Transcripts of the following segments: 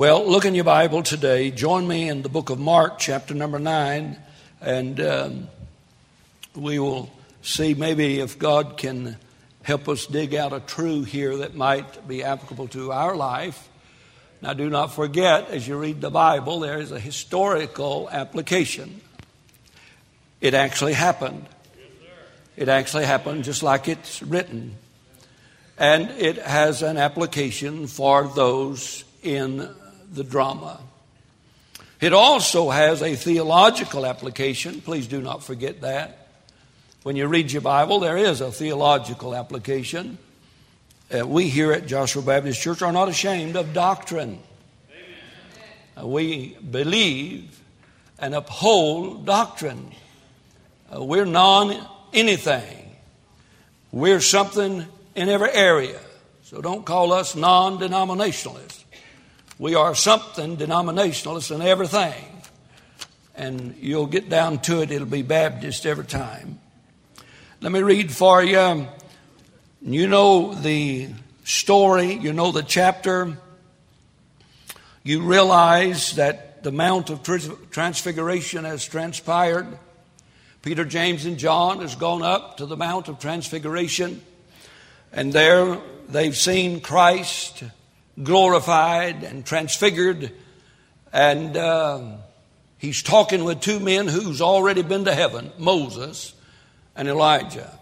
Well, look in your Bible today. Join me in the book of Mark, chapter number 9, and um, we will see maybe if God can help us dig out a truth here that might be applicable to our life. Now, do not forget, as you read the Bible, there is a historical application. It actually happened. It actually happened just like it's written. And it has an application for those in the drama. It also has a theological application. Please do not forget that. When you read your Bible, there is a theological application. Uh, we here at Joshua Baptist Church are not ashamed of doctrine. Uh, we believe and uphold doctrine. Uh, we're non anything. We're something in every area. So don't call us non denominationalists. We are something denominationalist in everything. And you'll get down to it, it'll be Baptist every time. Let me read for you. You know the story, you know the chapter. You realize that the Mount of Transfiguration has transpired. Peter, James, and John has gone up to the Mount of Transfiguration, and there they've seen Christ glorified and transfigured, and uh, he's talking with two men who's already been to heaven Moses and Elijah.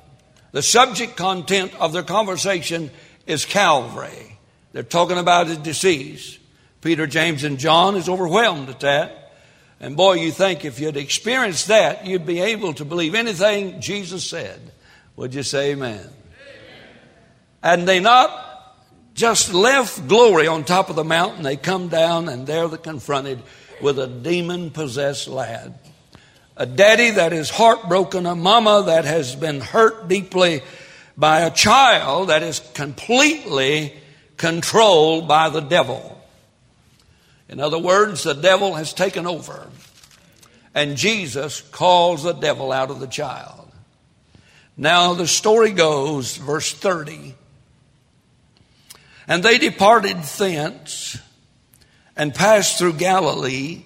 The subject content of their conversation is Calvary. They're talking about his disease. Peter, James, and John is overwhelmed at that. And boy, you think if you'd experienced that, you'd be able to believe anything Jesus said. Would you say amen? amen? And they not just left glory on top of the mountain, they come down and there they're confronted with a demon possessed lad. A daddy that is heartbroken, a mama that has been hurt deeply by a child that is completely controlled by the devil. In other words, the devil has taken over. And Jesus calls the devil out of the child. Now the story goes, verse 30. And they departed thence and passed through Galilee,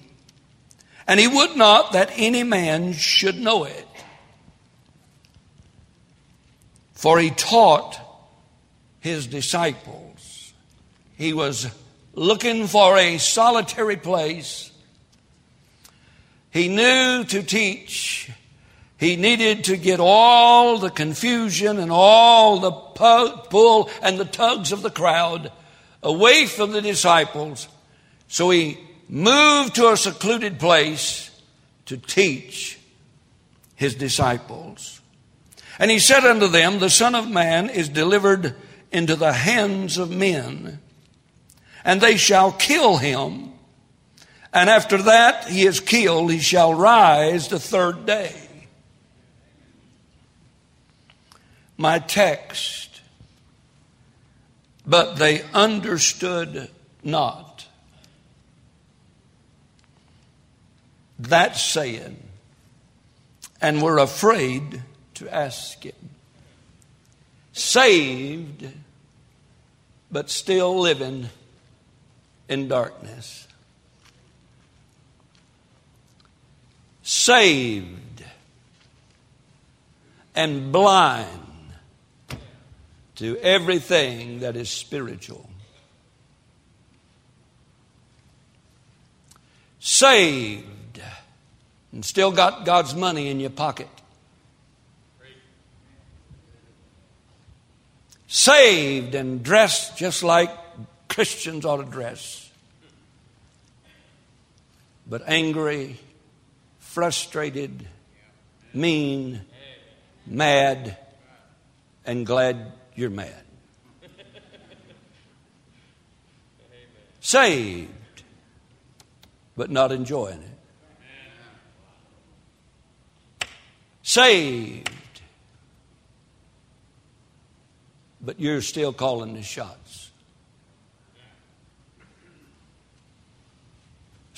and he would not that any man should know it. For he taught his disciples. He was looking for a solitary place. He knew to teach. He needed to get all the confusion and all the pull and the tugs of the crowd away from the disciples. So he moved to a secluded place to teach his disciples. And he said unto them, The Son of Man is delivered into the hands of men and they shall kill him. And after that he is killed, he shall rise the third day. My text, but they understood not. That saying, and were afraid to ask him. Saved, but still living in darkness. Saved and blind to everything that is spiritual. Saved and still got God's money in your pocket. Saved and dressed just like Christians ought to dress but angry, frustrated, mean, mad, and glad you're mad. Saved, but not enjoying it. Saved, but you're still calling the shots.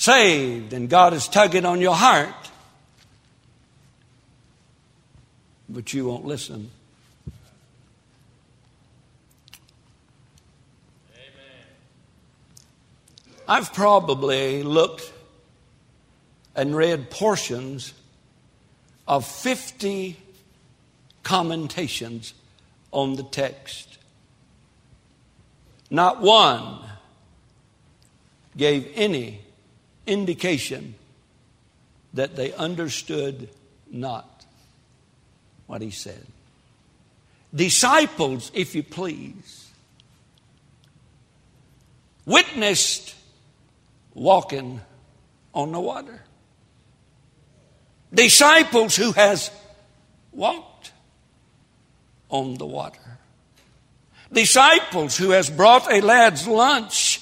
saved and God is tugging on your heart, but you won't listen. I've probably looked and read portions of 50 commentations on the text. Not one gave any indication that they understood not what he said. Disciples, if you please, witnessed walking on the water. Disciples who has walked on the water. Disciples who has brought a lad's lunch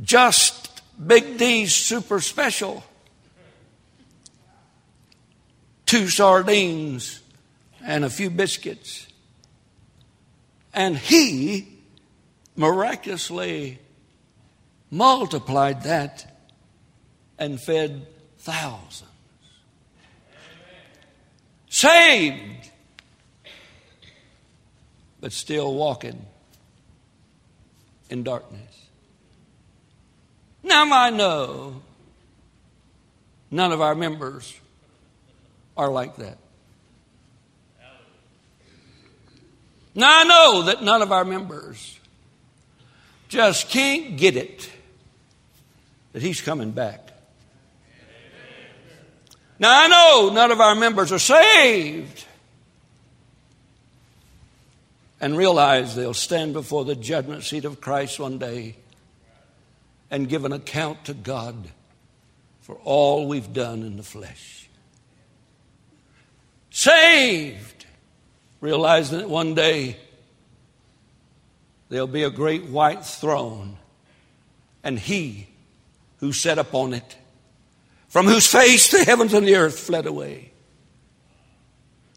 just Big D's super special. Two sardines and a few biscuits. And he miraculously multiplied that and fed thousands. Saved, but still walking in darkness. Now I know none of our members are like that. Now I know that none of our members just can't get it that he's coming back. Now I know none of our members are saved and realize they'll stand before the judgment seat of Christ one day and give an account to God for all we've done in the flesh. Saved, realizing that one day there'll be a great white throne, and He who sat upon it, from whose face the heavens and the earth fled away,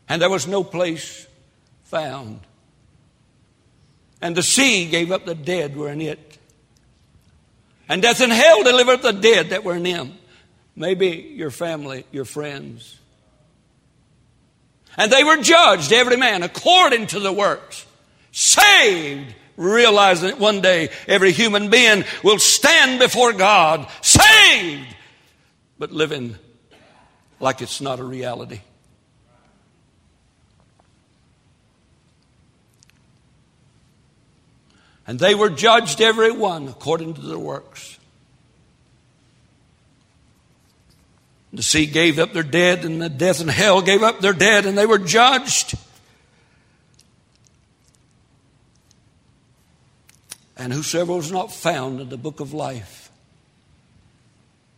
and there was no place found. And the sea gave up the dead were in it and death and hell delivered the dead that were in them. Maybe your family, your friends. And they were judged, every man, according to the works. Saved, realizing that one day every human being will stand before God. Saved, but living like it's not a reality. And they were judged, every one, according to their works. The sea gave up their dead, and the death and hell gave up their dead, and they were judged. And whosoever was not found in the book of life.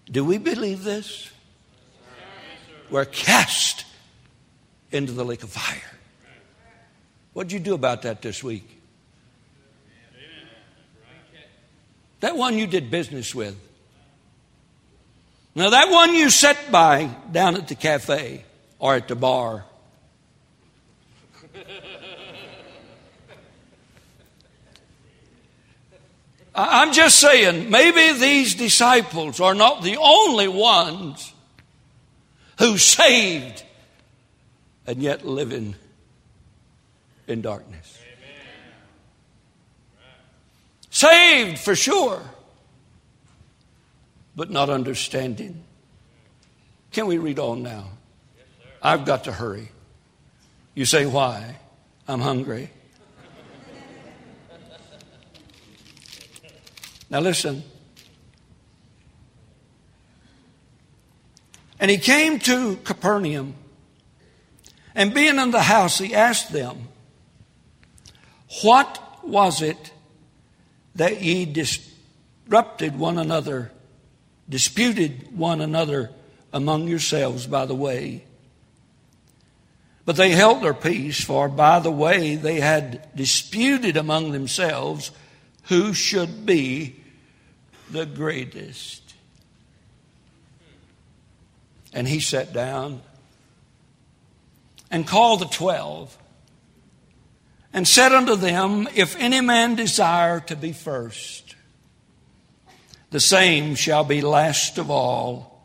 Do we believe this? We're cast into the lake of fire. What'd you do about that this week? That one you did business with. Now, that one you sat by down at the cafe or at the bar. I'm just saying, maybe these disciples are not the only ones who saved and yet living in darkness. Saved for sure, but not understanding. Can we read on now? I've got to hurry. You say, why? I'm hungry. Now listen. And he came to Capernaum, and being in the house, he asked them, What was it that ye disrupted one another, disputed one another among yourselves by the way. But they held their peace, for by the way they had disputed among themselves who should be the greatest. And he sat down and called the twelve and said unto them, If any man desire to be first, the same shall be last of all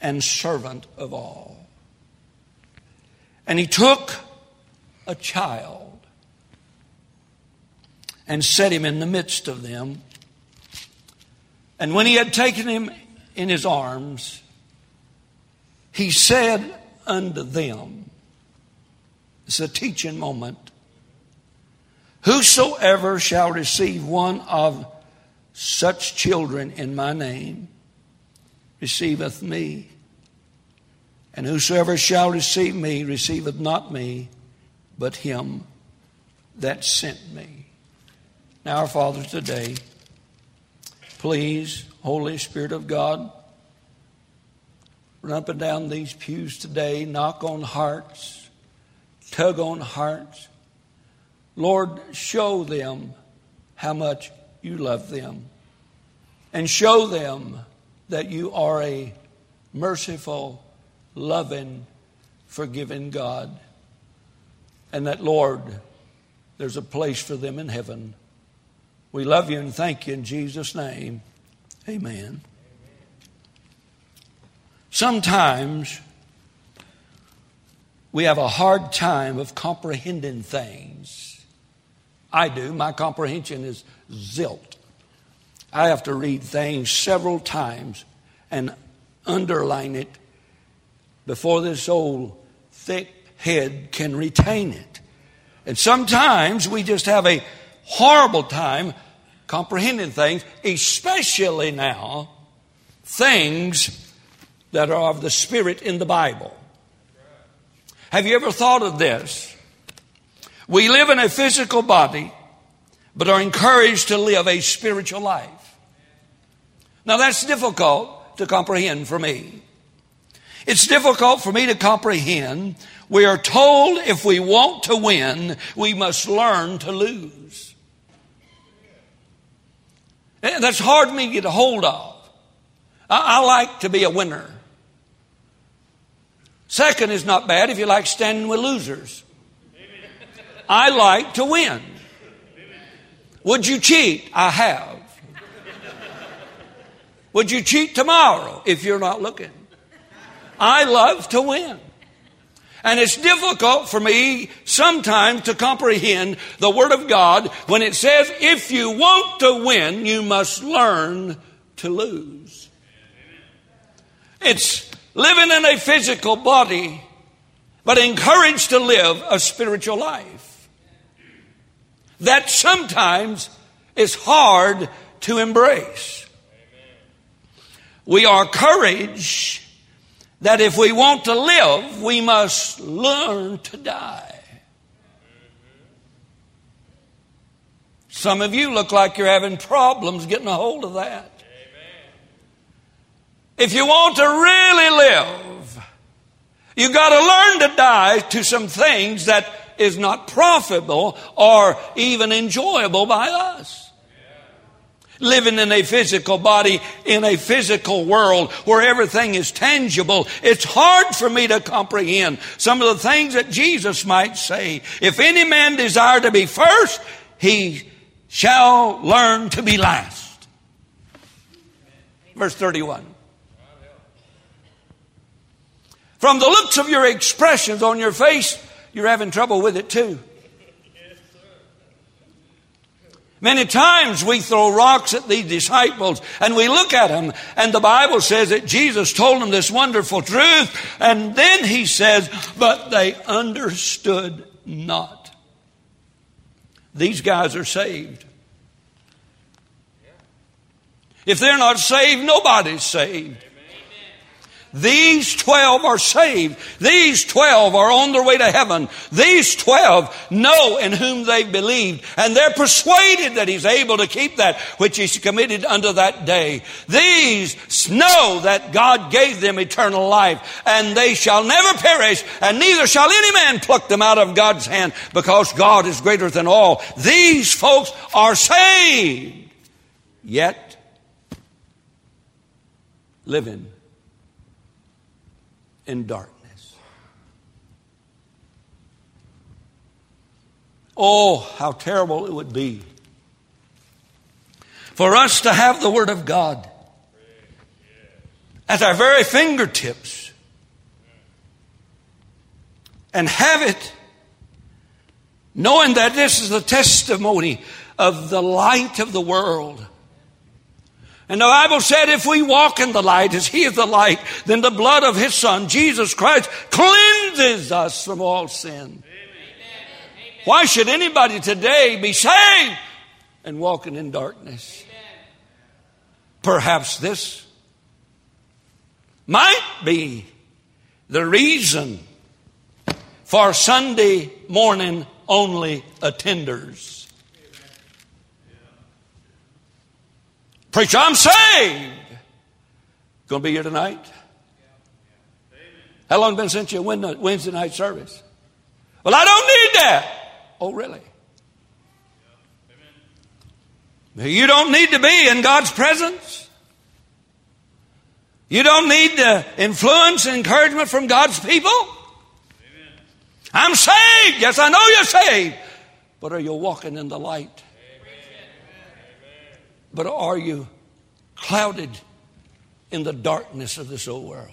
and servant of all. And he took a child and set him in the midst of them And when he had taken him in his arms, he said unto them, It's a teaching moment. Whosoever shall receive one of such children in my name receiveth me. And whosoever shall receive me receiveth not me, but him that sent me. Now, our Father, today, please, Holy Spirit of God, run up and down these pews today, knock on hearts, tug on hearts. Lord, show them how much you love them. And show them that you are a merciful, loving, forgiving God. And that, Lord, there's a place for them in heaven. We love you and thank you in Jesus' name. Amen. Sometimes we have a hard time of comprehending things. I do. My comprehension is zilt. I have to read things several times and underline it before this old thick head can retain it. And sometimes we just have a horrible time comprehending things, especially now, things that are of the Spirit in the Bible. Have you ever thought of this? We live in a physical body, but are encouraged to live a spiritual life. Now that's difficult to comprehend for me. It's difficult for me to comprehend. We are told if we want to win, we must learn to lose. And that's hard for me to get a hold of. I, I like to be a winner. Second is not bad if you like standing with losers. I like to win. Would you cheat? I have. Would you cheat tomorrow if you're not looking? I love to win. And it's difficult for me sometimes to comprehend the Word of God when it says, if you want to win, you must learn to lose. It's living in a physical body, but encouraged to live a spiritual life. That sometimes is hard to embrace. We are courage that if we want to live, we must learn to die. Some of you look like you're having problems getting a hold of that. If you want to really live, you've got to learn to die to some things that is not profitable or even enjoyable by us. Living in a physical body, in a physical world where everything is tangible, it's hard for me to comprehend some of the things that Jesus might say. If any man desire to be first, he shall learn to be last. Verse 31. From the looks of your expressions on your face, you're having trouble with it too. Many times we throw rocks at these disciples and we look at them and the Bible says that Jesus told them this wonderful truth and then he says, but they understood not. These guys are saved. If they're not saved, nobody's saved. These 12 are saved. These 12 are on their way to heaven. These 12 know in whom they've believed and they're persuaded that He's able to keep that which He's committed unto that day. These know that God gave them eternal life and they shall never perish and neither shall any man pluck them out of God's hand because God is greater than all. These folks are saved yet living in darkness. Oh, how terrible it would be for us to have the Word of God at our very fingertips and have it knowing that this is the testimony of the light of the world And the Bible said if we walk in the light as he is the light, then the blood of his son, Jesus Christ, cleanses us from all sin. Why should anybody today be saved and walking in darkness? Perhaps this might be the reason for Sunday morning only attenders. Preacher, I'm saved. Going to be here tonight? How long been since your Wednesday night service? Well, I don't need that. Oh, really? You don't need to be in God's presence. You don't need the influence and encouragement from God's people. Amen. I'm saved. Yes, I know you're saved. But are you walking in the light? But are you clouded in the darkness of this old world?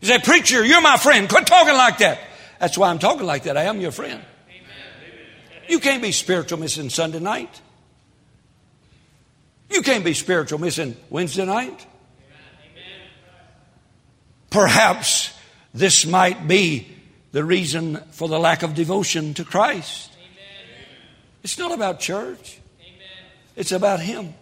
You say, Preacher, you're my friend. Quit talking like that. That's why I'm talking like that. I am your friend. Amen. You can't be spiritual missing Sunday night. You can't be spiritual missing Wednesday night. Perhaps this might be the reason for the lack of devotion to Christ. It's not about church. It's about Him. Amen.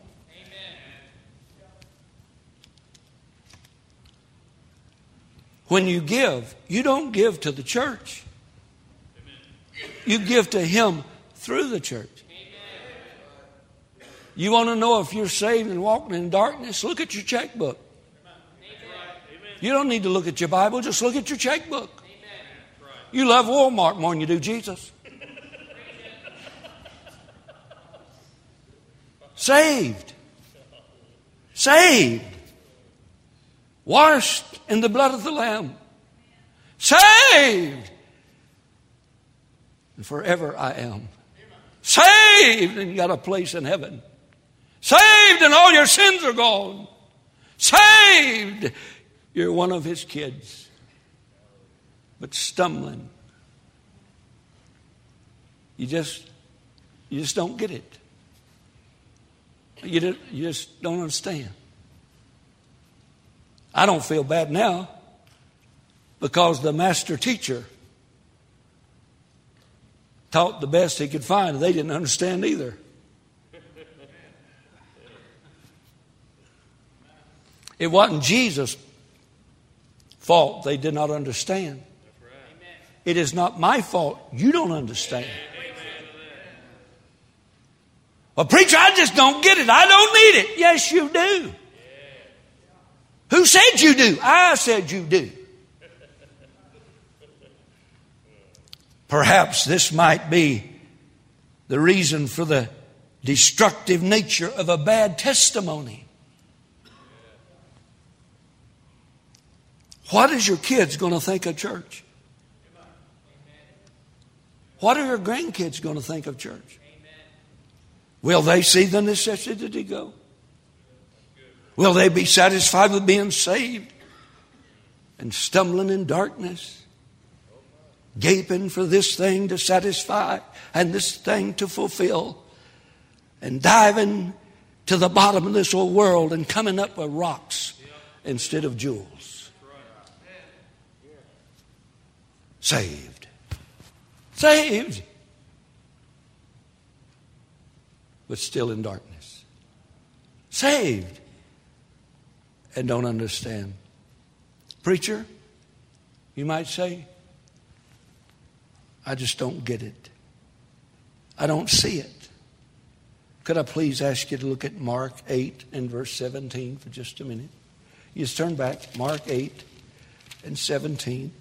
When you give, you don't give to the church, you give to Him through the church. You want to know if you're saved and walking in darkness? Look at your checkbook. You don't need to look at your Bible, just look at your checkbook. You love Walmart more than you do Jesus. Saved. Saved. Washed in the blood of the Lamb. Saved. And forever I am. Saved and got a place in heaven. Saved and all your sins are gone. Saved you're one of his kids, but stumbling. You just, you just don't get it. You, you just don't understand. I don't feel bad now because the master teacher taught the best he could find, and they didn't understand either. It wasn't Jesus fault they did not understand. It is not my fault you don't understand. Well, preacher, I just don't get it. I don't need it. Yes, you do. Who said you do? I said you do. Perhaps this might be the reason for the destructive nature of a bad testimony. What is your kids going to think of church? What are your grandkids going to think of church? Will they see the necessity to go? Will they be satisfied with being saved and stumbling in darkness, gaping for this thing to satisfy and this thing to fulfill, and diving to the bottom of this old world and coming up with rocks instead of jewels? saved. Saved. But still in darkness. Saved. And don't understand. Preacher, you might say, I just don't get it. I don't see it. Could I please ask you to look at Mark 8 and verse 17 for just a minute? You just turn back, Mark 8 and 17.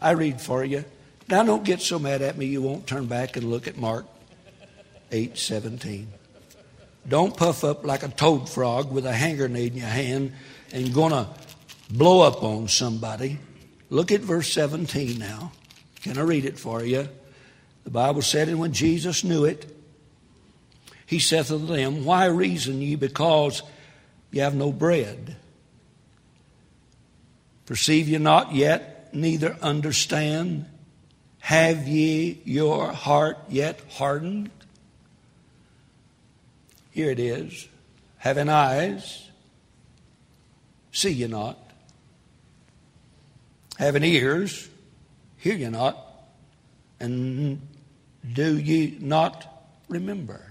I read for you. Now, don't get so mad at me you won't turn back and look at Mark 8 17. Don't puff up like a toad frog with a hand grenade in your hand and gonna blow up on somebody. Look at verse 17 now. Can I read it for you? The Bible said, And when Jesus knew it, he saith unto them, Why reason ye because ye have no bread? Perceive ye not yet neither understand? Have ye your heart yet hardened? Here it is. Having eyes, see ye not? Having ears, hear ye not? And do ye not remember?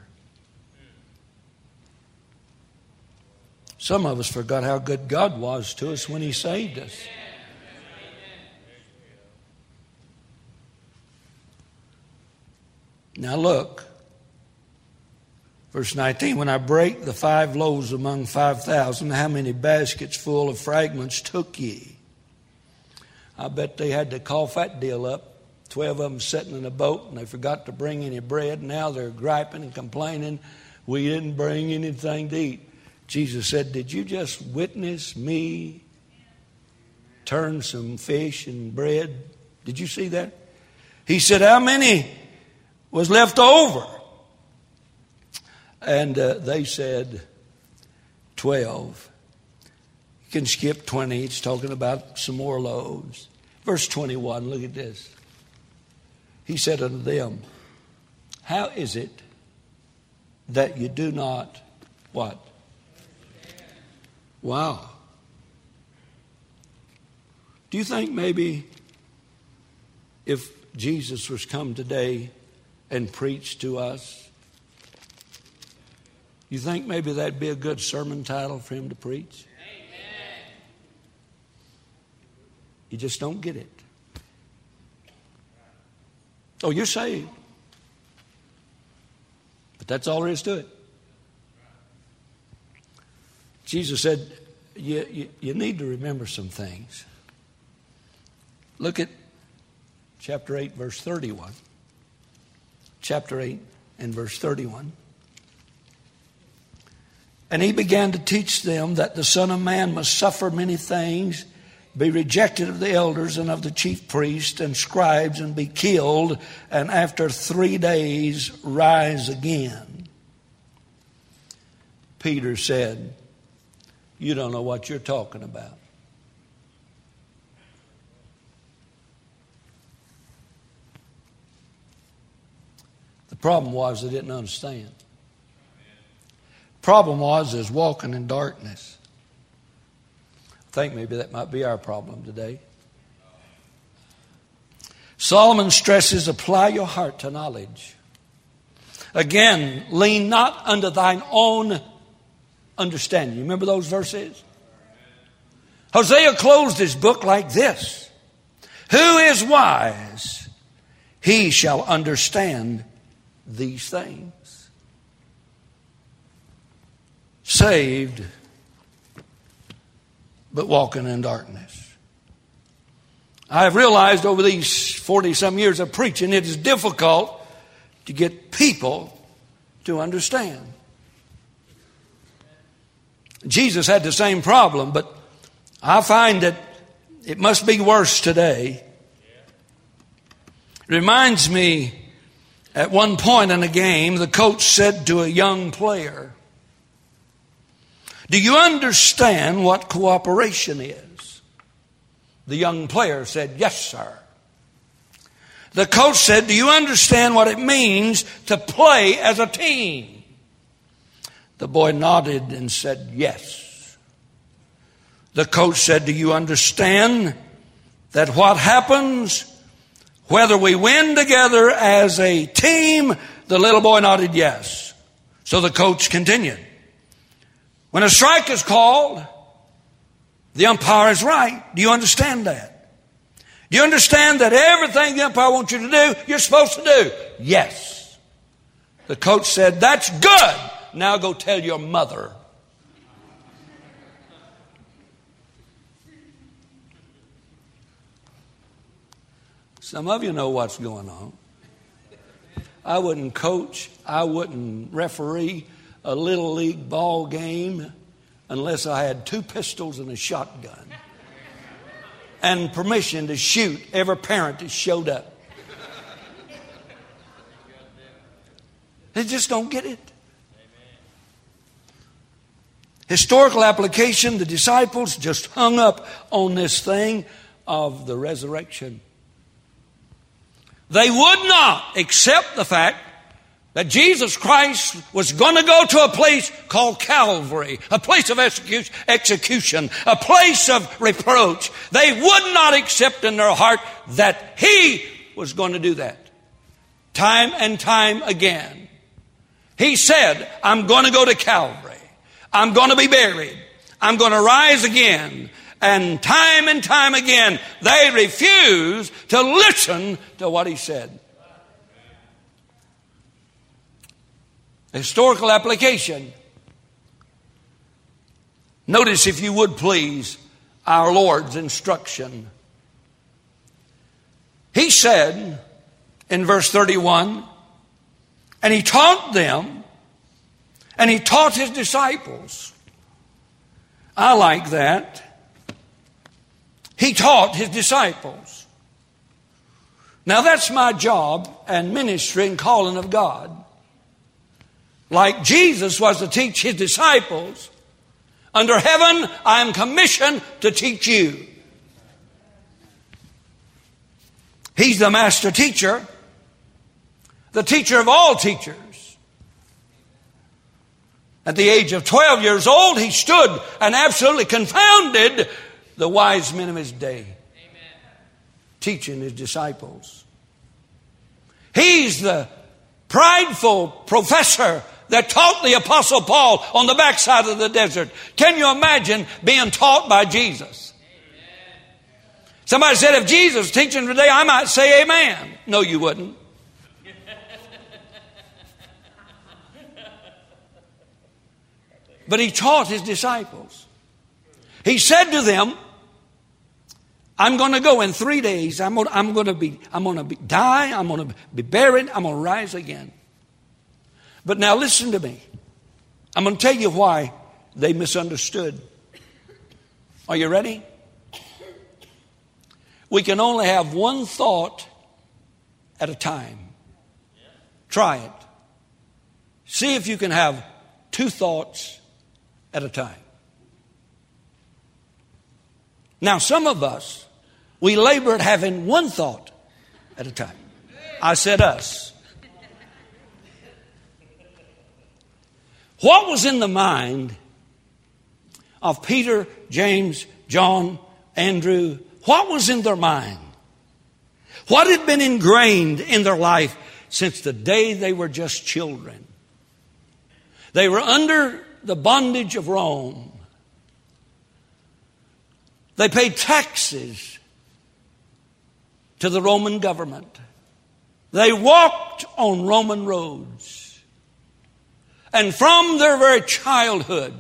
Some of us forgot how good God was to us when He saved us. Now look, verse 19 When I break the five loaves among 5,000, how many baskets full of fragments took ye? I bet they had to cough that deal up. Twelve of them sitting in a boat and they forgot to bring any bread. Now they're griping and complaining, We didn't bring anything to eat. Jesus said, Did you just witness me turn some fish and bread? Did you see that? He said, How many was left over? And uh, they said, 12. You can skip 20. It's talking about some more loaves. Verse 21, look at this. He said unto them, How is it that you do not what? Wow. Do you think maybe if Jesus was come today and preached to us, you think maybe that'd be a good sermon title for him to preach? Amen. You just don't get it. Oh, you're saved. But that's all there is to it. Jesus said, you, you, you need to remember some things. Look at chapter 8, verse 31. Chapter 8 and verse 31. And he began to teach them that the Son of Man must suffer many things, be rejected of the elders and of the chief priests and scribes, and be killed, and after three days rise again. Peter said, you don't know what you're talking about. The problem was they didn't understand. Problem was is walking in darkness. I think maybe that might be our problem today. Solomon stresses apply your heart to knowledge. Again, lean not unto thine own understanding. You remember those verses? Hosea closed his book like this Who is wise? He shall understand these things. Saved, but walking in darkness. I have realized over these 40 some years of preaching, it is difficult to get people to understand. Jesus had the same problem, but I find that it must be worse today. It reminds me at one point in a game, the coach said to a young player, Do you understand what cooperation is? The young player said, Yes, sir. The coach said, Do you understand what it means to play as a team? The boy nodded and said, Yes. The coach said, Do you understand that what happens, whether we win together as a team? The little boy nodded yes. So the coach continued. When a strike is called, the umpire is right. Do you understand that? Do you understand that everything the umpire wants you to do, you're supposed to do? Yes. The coach said, That's good. Now go tell your mother. Some of you know what's going on. I wouldn't coach, I wouldn't referee a little league ball game unless I had two pistols and a shotgun and permission to shoot every parent that showed up. They just don't get it. historical application, the disciples just hung up on this thing of the resurrection. They would not accept the fact that Jesus Christ was going to go to a place called Calvary, a place of execution, a place of reproach. They would not accept in their heart that He was going to do that. Time and time again. He said, I'm going to go to Calvary. I'm going to be buried. I'm going to rise again. And time and time again, they refuse to listen to what he said. Historical application. Notice, if you would please, our Lord's instruction. He said in verse 31, and he taught them, and he taught his disciples. I like that. He taught his disciples. Now that's my job and ministry and calling of God. Like Jesus was to teach his disciples, under heaven I am commissioned to teach you. He's the master teacher, the teacher of all teachers. At the age of 12 years old, he stood and absolutely confounded the wise men of his day, Amen. teaching his disciples. He's the prideful professor that taught the apostle Paul on the backside of the desert. Can you imagine being taught by Jesus? Somebody said, if Jesus was teaching today, I might say amen. No, you wouldn't. but he taught his disciples. He said to them, I'm going to go in three days. I'm going, I'm going to be, I'm going to be, die. I'm going to be buried. I'm going to rise again. But now listen to me. I'm going to tell you why they misunderstood. Are you ready? We can only have one thought at a time. Try it. See if you can have two thoughts at a time. Now, some of us, we labor at having one thought at a time. I said us. What was in the mind of Peter, James, John, Andrew? What was in their mind? What had been ingrained in their life since the day they were just children? They were under the bondage of Rome. They paid taxes to the Roman government. They walked on Roman roads. And from their very childhood,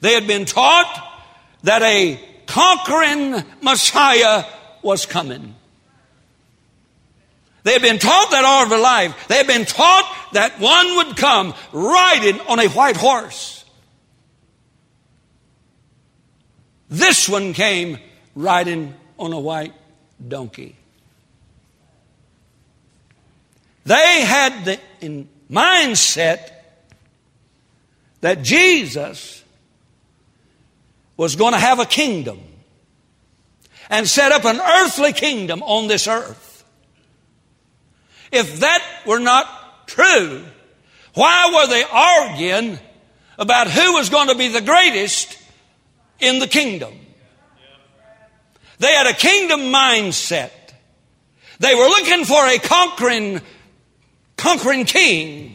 they had been taught that a conquering Messiah was coming. They had been taught that all of their life. They had been taught that one would come riding on a white horse. This one came riding on a white donkey. They had the mindset that Jesus was going to have a kingdom and set up an earthly kingdom on this earth. If that were not true, why were they arguing about who was going to be the greatest in the kingdom? They had a kingdom mindset. They were looking for a conquering, conquering king.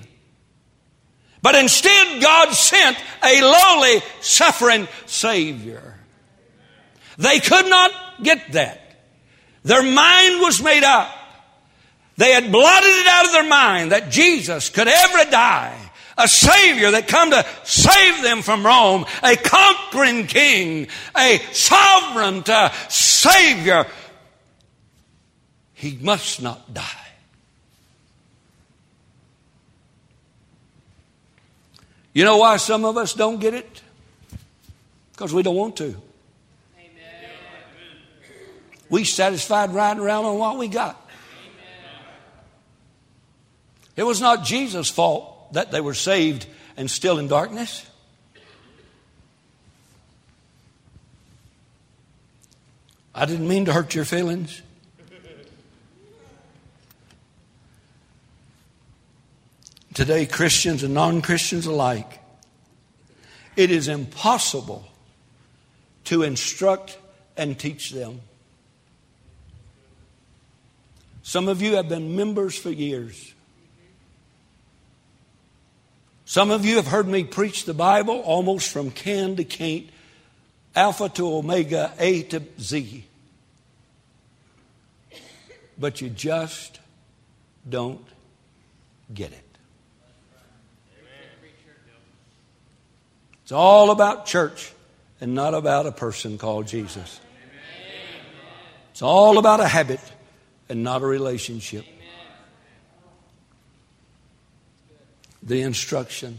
But instead, God sent a lowly, suffering Savior. They could not get that. Their mind was made up. They had blotted it out of their mind that Jesus could ever die. A Savior that come to save them from Rome. A conquering King. A sovereign uh, Savior. He must not die. You know why some of us don't get it? Because we don't want to. Amen. We satisfied riding around on what we got. Amen. It was not Jesus' fault that they were saved and still in darkness. I didn't mean to hurt your feelings. Today, Christians and non Christians alike, it is impossible to instruct and teach them. Some of you have been members for years. Some of you have heard me preach the Bible almost from can to can't, alpha to omega, A to Z. But you just don't get it. It's all about church and not about a person called Jesus. It's all about a habit and not a relationship. the instruction.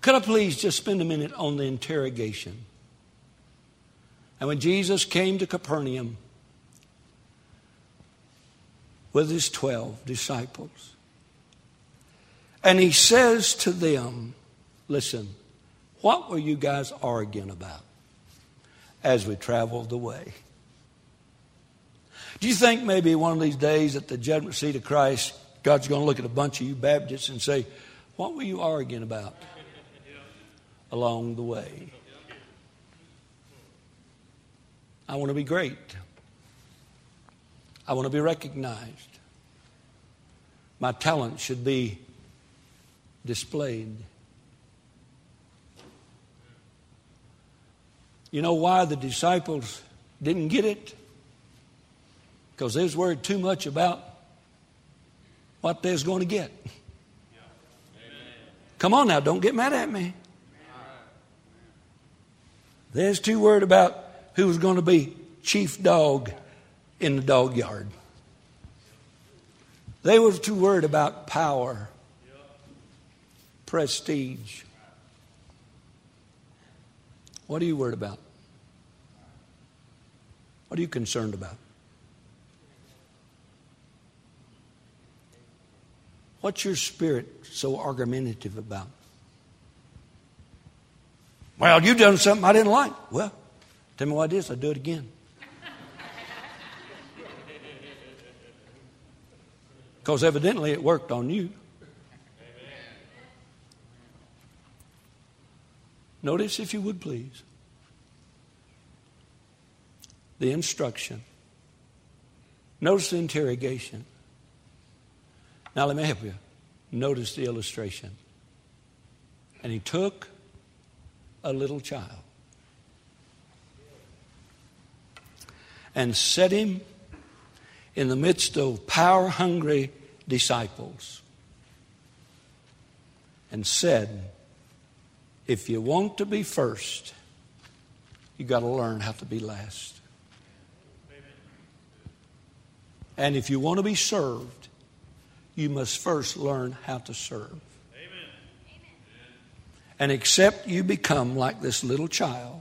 Could I please just spend a minute on the interrogation? And when Jesus came to Capernaum with his 12 disciples, and he says to them, Listen, what were you guys arguing about as we traveled the way? Do you think maybe one of these days at the judgment seat of Christ, God's going to look at a bunch of you Baptists and say, What were you arguing about along the way? I want to be great. I want to be recognized. My talent should be displayed. You know why the disciples didn't get it? Because they was worried too much about what they're going to get. Come on now, don't get mad at me. There's too worried about who was going to be chief dog in the dog yard. They were too worried about power, prestige. What are you worried about? What are you concerned about? What's your spirit so argumentative about? Well, you've done something I didn't like. Well, tell me what it is, I'll do it again. Because evidently it worked on you. Notice, if you would please, the instruction. Notice the interrogation. Now, let me help you. Notice the illustration. And he took a little child and set him in the midst of power hungry disciples and said, If you want to be first, you got to learn how to be last. And if you want to be served, you must first learn how to serve. Amen. And except you become like this little child,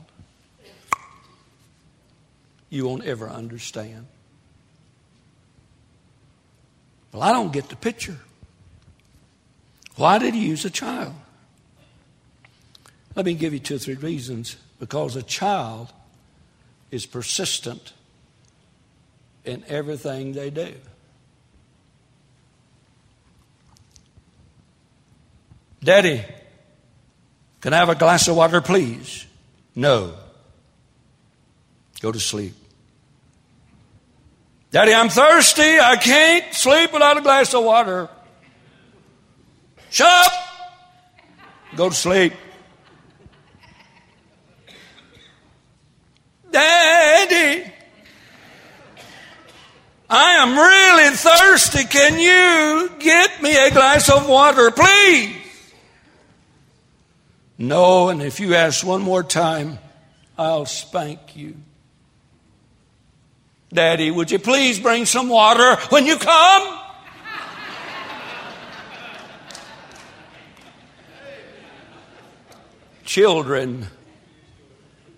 you won't ever understand. Well, I don't get the picture. Why did he use a child? Let me give you two or three reasons. Because a child is persistent in everything they do. Daddy, can I have a glass of water, please? No. Go to sleep. Daddy, I'm thirsty. I can't sleep without a glass of water. Shut up. Go to sleep. Daddy, I am really thirsty. Can you get me a glass of water, please? No, and if you ask one more time, I'll spank you. Daddy, would you please bring some water when you come? Children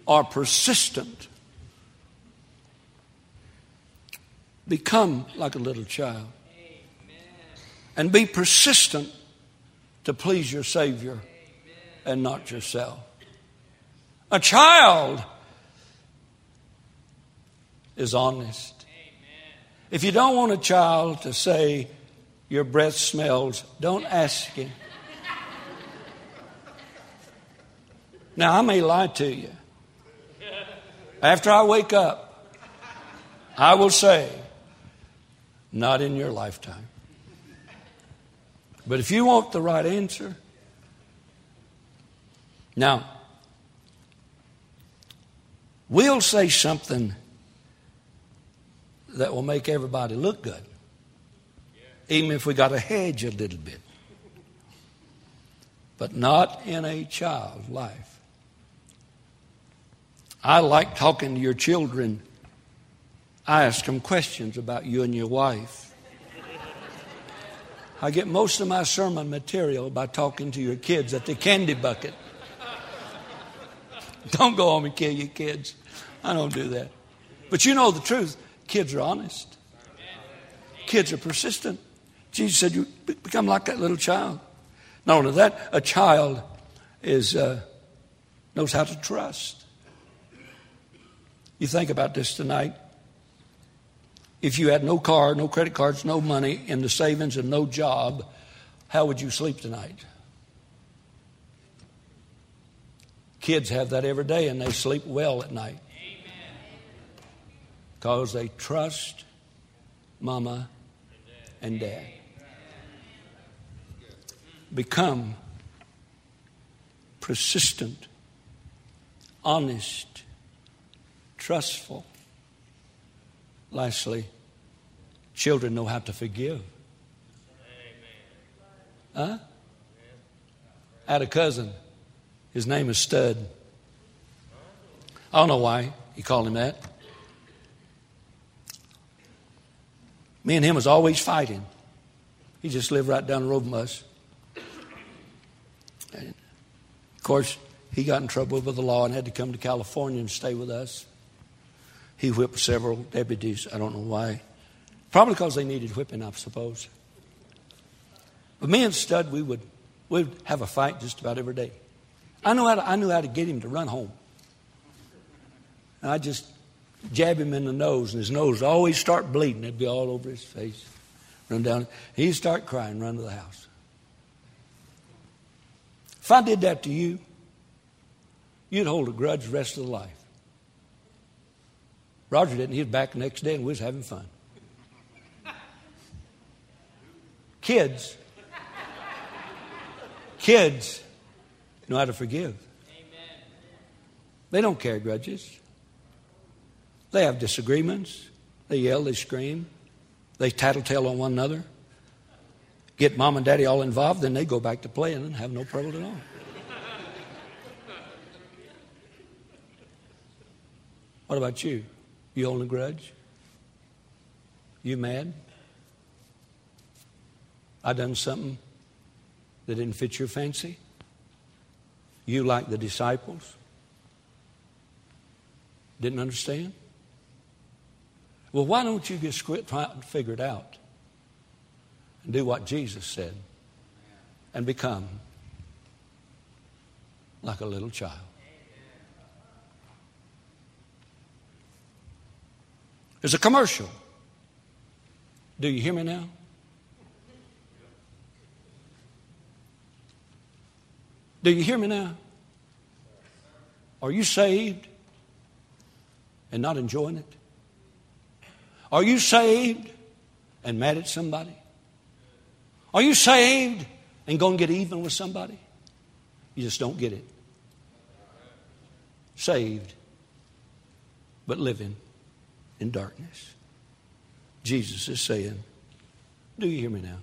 are persistent. Become like a little child. And be persistent to please your Savior and not yourself. A child is honest. If you don't want a child to say, Your breath smells. Don't ask him. Now, I may lie to you. After I wake up, I will say, not in your lifetime. But if you want the right answer, now, we'll say something that will make everybody look good, even if we got to hedge a little bit. But not in a child's life. I like talking to your children. I ask them questions about you and your wife. I get most of my sermon material by talking to your kids at the candy bucket. Don't go home and kill your kids. I don't do that. But you know the truth kids are honest, kids are persistent. Jesus said, You become like that little child. Not only that, a child is, uh, knows how to trust. You think about this tonight. If you had no car, no credit cards, no money in the savings, and no job, how would you sleep tonight? Kids have that every day and they sleep well at night. Because they trust mama and dad. Become persistent, honest, trustful. Lastly, children know how to forgive. Huh? I had a cousin. His name is Stud. I don't know why he called him that. Me and him was always fighting. He just lived right down the road from us. And of course, he got in trouble with the law and had to come to California and stay with us. He whipped several deputies. I don't know why. Probably because they needed whipping, I suppose. But me and Stud, we would we'd have a fight just about every day. I knew how to, I knew how to get him to run home. And I just jab him in the nose, and his nose would always start bleeding. It'd be all over his face. Run down. He'd start crying, run to the house. If I did that to you, you'd hold a grudge the rest of the life. Roger didn't. He was back the next day and we was having fun. Kids, kids know how to forgive. They don't carry grudges. They have disagreements. They yell, they scream, they tattletale on one another. Get mom and daddy all involved, then they go back to playing and have no problem at all. What about you? You hold a grudge? You mad? I done something that didn't fit your fancy? You like the disciples? Didn't understand? Well, why don't you just quit trying to figure it out and do what Jesus said and become like a little child? There's a commercial. Do you hear me now? Do you hear me now? Are you saved and not enjoying it? Are you saved and mad at somebody? Are you saved and going to get even with somebody? You just don't get it. Saved, but living in darkness. Jesus is saying, Do you hear me now?